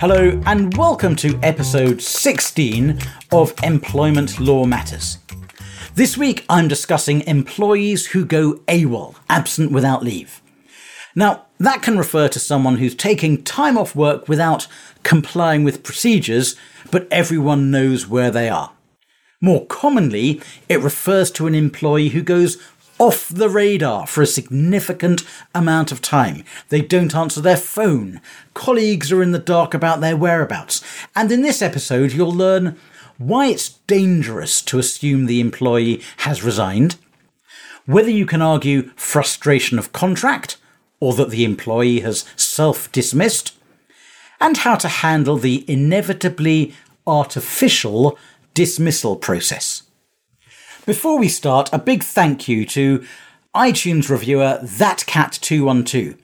Hello, and welcome to episode 16 of Employment Law Matters. This week I'm discussing employees who go AWOL, absent without leave. Now, that can refer to someone who's taking time off work without complying with procedures, but everyone knows where they are. More commonly, it refers to an employee who goes off the radar for a significant amount of time. They don't answer their phone. Colleagues are in the dark about their whereabouts. And in this episode, you'll learn why it's dangerous to assume the employee has resigned, whether you can argue frustration of contract or that the employee has self dismissed, and how to handle the inevitably artificial dismissal process. Before we start, a big thank you to iTunes reviewer ThatCat212.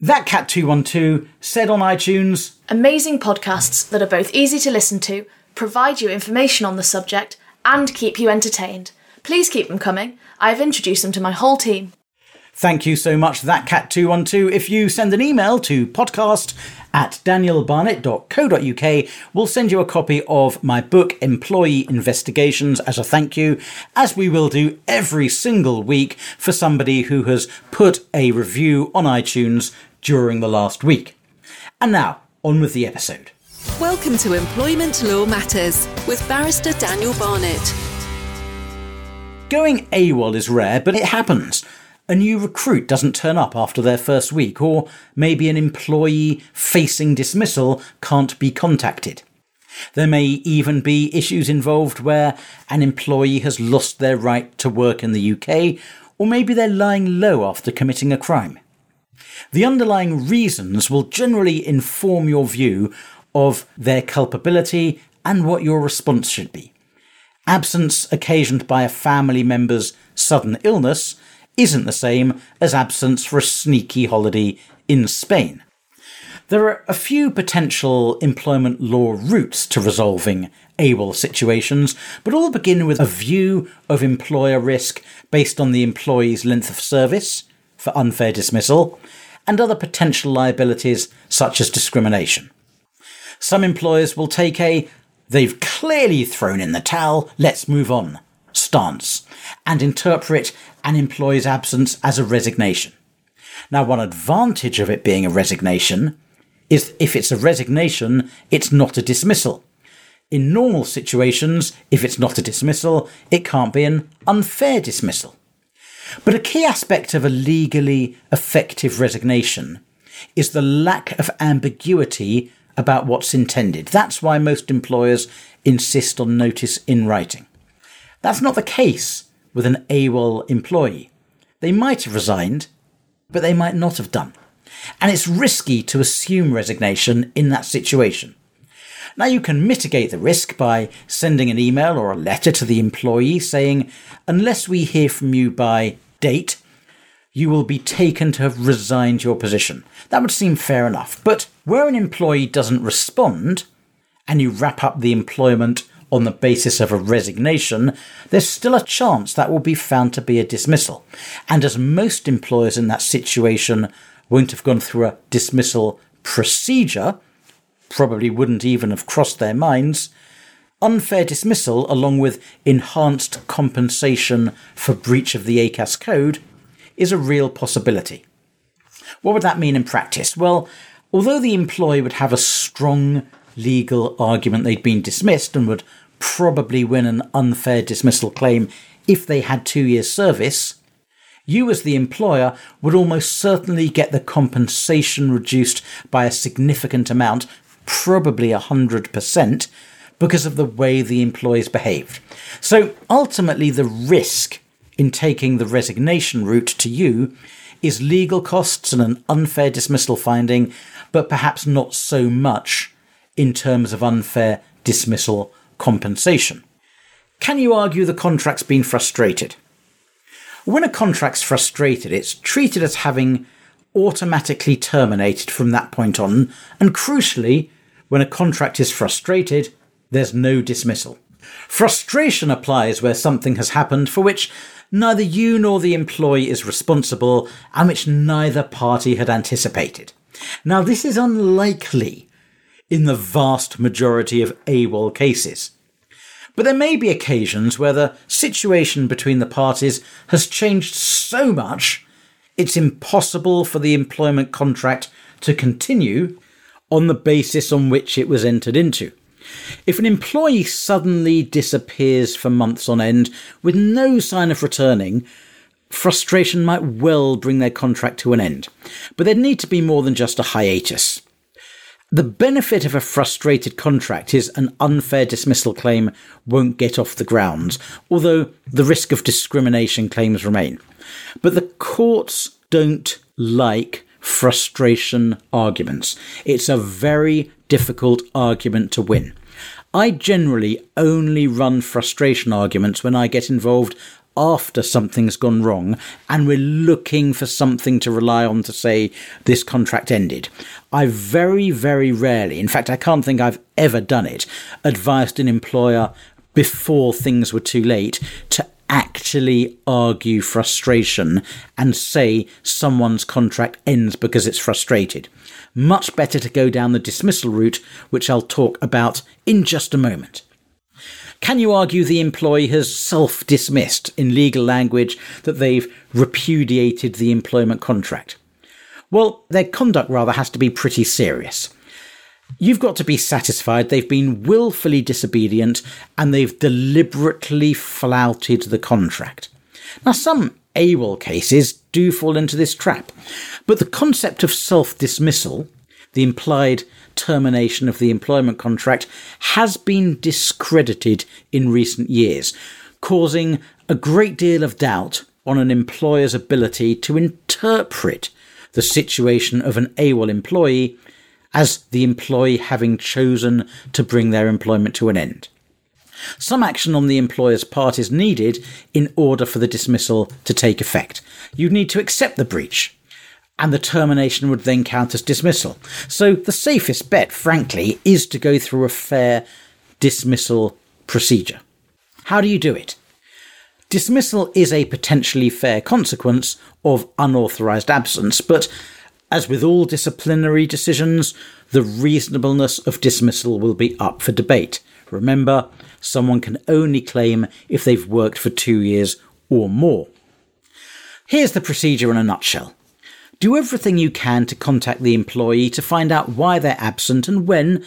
ThatCat212 said on iTunes Amazing podcasts that are both easy to listen to, provide you information on the subject, and keep you entertained. Please keep them coming. I've introduced them to my whole team. Thank you so much, ThatCat212. If you send an email to podcast at danielbarnett.co.uk, we'll send you a copy of my book, Employee Investigations, as a thank you, as we will do every single week for somebody who has put a review on iTunes during the last week. And now, on with the episode. Welcome to Employment Law Matters with Barrister Daniel Barnett. Going AWOL is rare, but it happens. A new recruit doesn't turn up after their first week, or maybe an employee facing dismissal can't be contacted. There may even be issues involved where an employee has lost their right to work in the UK, or maybe they're lying low after committing a crime. The underlying reasons will generally inform your view of their culpability and what your response should be. Absence occasioned by a family member's sudden illness isn't the same as absence for a sneaky holiday in Spain. There are a few potential employment law routes to resolving AWOL situations, but all begin with a view of employer risk based on the employee's length of service for unfair dismissal and other potential liabilities such as discrimination. Some employers will take a they've clearly thrown in the towel, let's move on stance and interpret an employee's absence as a resignation. Now, one advantage of it being a resignation is if it's a resignation, it's not a dismissal. In normal situations, if it's not a dismissal, it can't be an unfair dismissal. But a key aspect of a legally effective resignation is the lack of ambiguity about what's intended. That's why most employers insist on notice in writing. That's not the case with an AWOL employee. They might have resigned, but they might not have done. And it's risky to assume resignation in that situation. Now, you can mitigate the risk by sending an email or a letter to the employee saying, unless we hear from you by date, you will be taken to have resigned your position. That would seem fair enough. But where an employee doesn't respond, and you wrap up the employment on the basis of a resignation, there's still a chance that will be found to be a dismissal. And as most employers in that situation won't have gone through a dismissal procedure, probably wouldn't even have crossed their minds, unfair dismissal along with enhanced compensation for breach of the ACAS code is a real possibility. What would that mean in practice? Well, although the employee would have a strong legal argument they'd been dismissed and would probably win an unfair dismissal claim if they had two years' service, you as the employer would almost certainly get the compensation reduced by a significant amount, probably 100%, because of the way the employees behaved. So ultimately, the risk in taking the resignation route to you is legal costs and an unfair dismissal finding, but perhaps not so much in terms of unfair dismissal compensation. Can you argue the contract's been frustrated? When a contract's frustrated, it's treated as having automatically terminated from that point on, and crucially, when a contract is frustrated, there's no dismissal. Frustration applies where something has happened for which neither you nor the employee is responsible and which neither party had anticipated. Now, this is unlikely in the vast majority of AWOL cases. But there may be occasions where the situation between the parties has changed so much it's impossible for the employment contract to continue on the basis on which it was entered into. If an employee suddenly disappears for months on end with no sign of returning, frustration might well bring their contract to an end. But there'd need to be more than just a hiatus. The benefit of a frustrated contract is an unfair dismissal claim won't get off the ground, although the risk of discrimination claims remain. But the courts don't like frustration arguments. It's a very difficult argument to win. I generally only run frustration arguments when I get involved after something's gone wrong and we're looking for something to rely on to say this contract ended. I very, very rarely, in fact, I can't think I've ever done it, advised an employer before things were too late to actually argue frustration and say someone's contract ends because it's frustrated. Much better to go down the dismissal route, which I'll talk about in just a moment. Can you argue the employee has self dismissed in legal language that they've repudiated the employment contract? Well, their conduct rather has to be pretty serious. You've got to be satisfied they've been willfully disobedient and they've deliberately flouted the contract. Now, some AWOL cases do fall into this trap, but the concept of self dismissal, the implied termination of the employment contract has been discredited in recent years, causing a great deal of doubt on an employer's ability to interpret the situation of an AWOL employee as the employee having chosen to bring their employment to an end. Some action on the employer's part is needed in order for the dismissal to take effect. You'd need to accept the breach, and the termination would then count as dismissal. So the safest bet, frankly, is to go through a fair dismissal procedure. How do you do it? Dismissal is a potentially fair consequence of unauthorized absence, but as with all disciplinary decisions, the reasonableness of dismissal will be up for debate. Remember, someone can only claim if they've worked for two years or more. Here's the procedure in a nutshell. Do everything you can to contact the employee to find out why they're absent and when,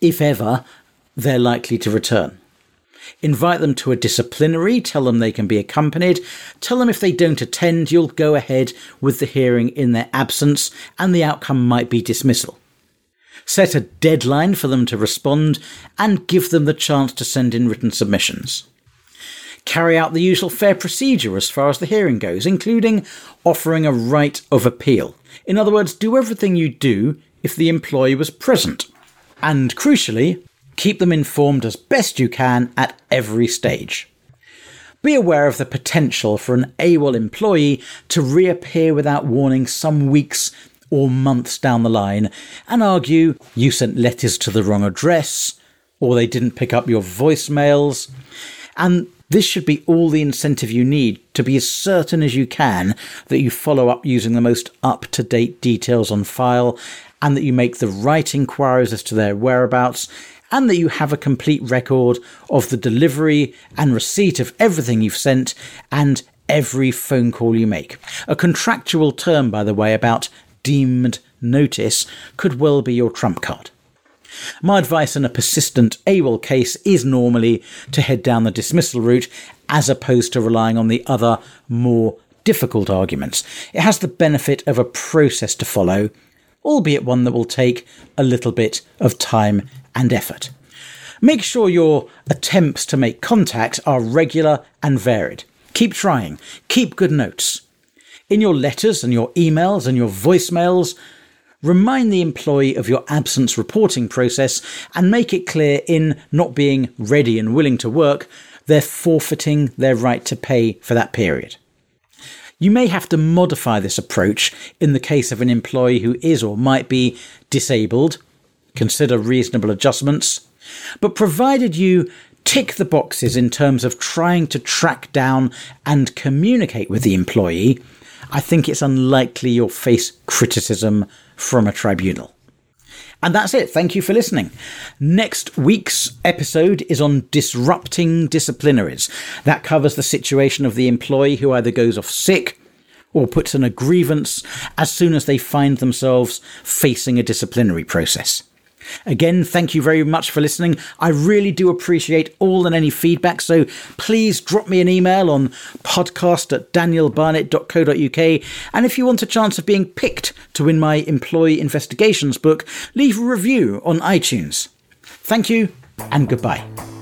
if ever, they're likely to return. Invite them to a disciplinary, tell them they can be accompanied, tell them if they don't attend, you'll go ahead with the hearing in their absence, and the outcome might be dismissal. Set a deadline for them to respond, and give them the chance to send in written submissions carry out the usual fair procedure as far as the hearing goes, including offering a right of appeal. In other words, do everything you do if the employee was present. And crucially, keep them informed as best you can at every stage. Be aware of the potential for an AWOL employee to reappear without warning some weeks or months down the line and argue you sent letters to the wrong address or they didn't pick up your voicemails. And this should be all the incentive you need to be as certain as you can that you follow up using the most up to date details on file and that you make the right inquiries as to their whereabouts and that you have a complete record of the delivery and receipt of everything you've sent and every phone call you make. A contractual term, by the way, about deemed notice could well be your trump card. My advice in a persistent AWOL case is normally to head down the dismissal route as opposed to relying on the other, more difficult arguments. It has the benefit of a process to follow, albeit one that will take a little bit of time and effort. Make sure your attempts to make contact are regular and varied. Keep trying, keep good notes. In your letters and your emails and your voicemails, Remind the employee of your absence reporting process and make it clear in not being ready and willing to work, they're forfeiting their right to pay for that period. You may have to modify this approach in the case of an employee who is or might be disabled. Consider reasonable adjustments. But provided you tick the boxes in terms of trying to track down and communicate with the employee, I think it's unlikely you'll face criticism from a tribunal. And that's it. Thank you for listening. Next week's episode is on disrupting disciplinaries. That covers the situation of the employee who either goes off sick or puts in a grievance as soon as they find themselves facing a disciplinary process. Again, thank you very much for listening. I really do appreciate all and any feedback, so please drop me an email on podcast at danielbarnett.co.uk. And if you want a chance of being picked to win my employee investigations book, leave a review on iTunes. Thank you and goodbye.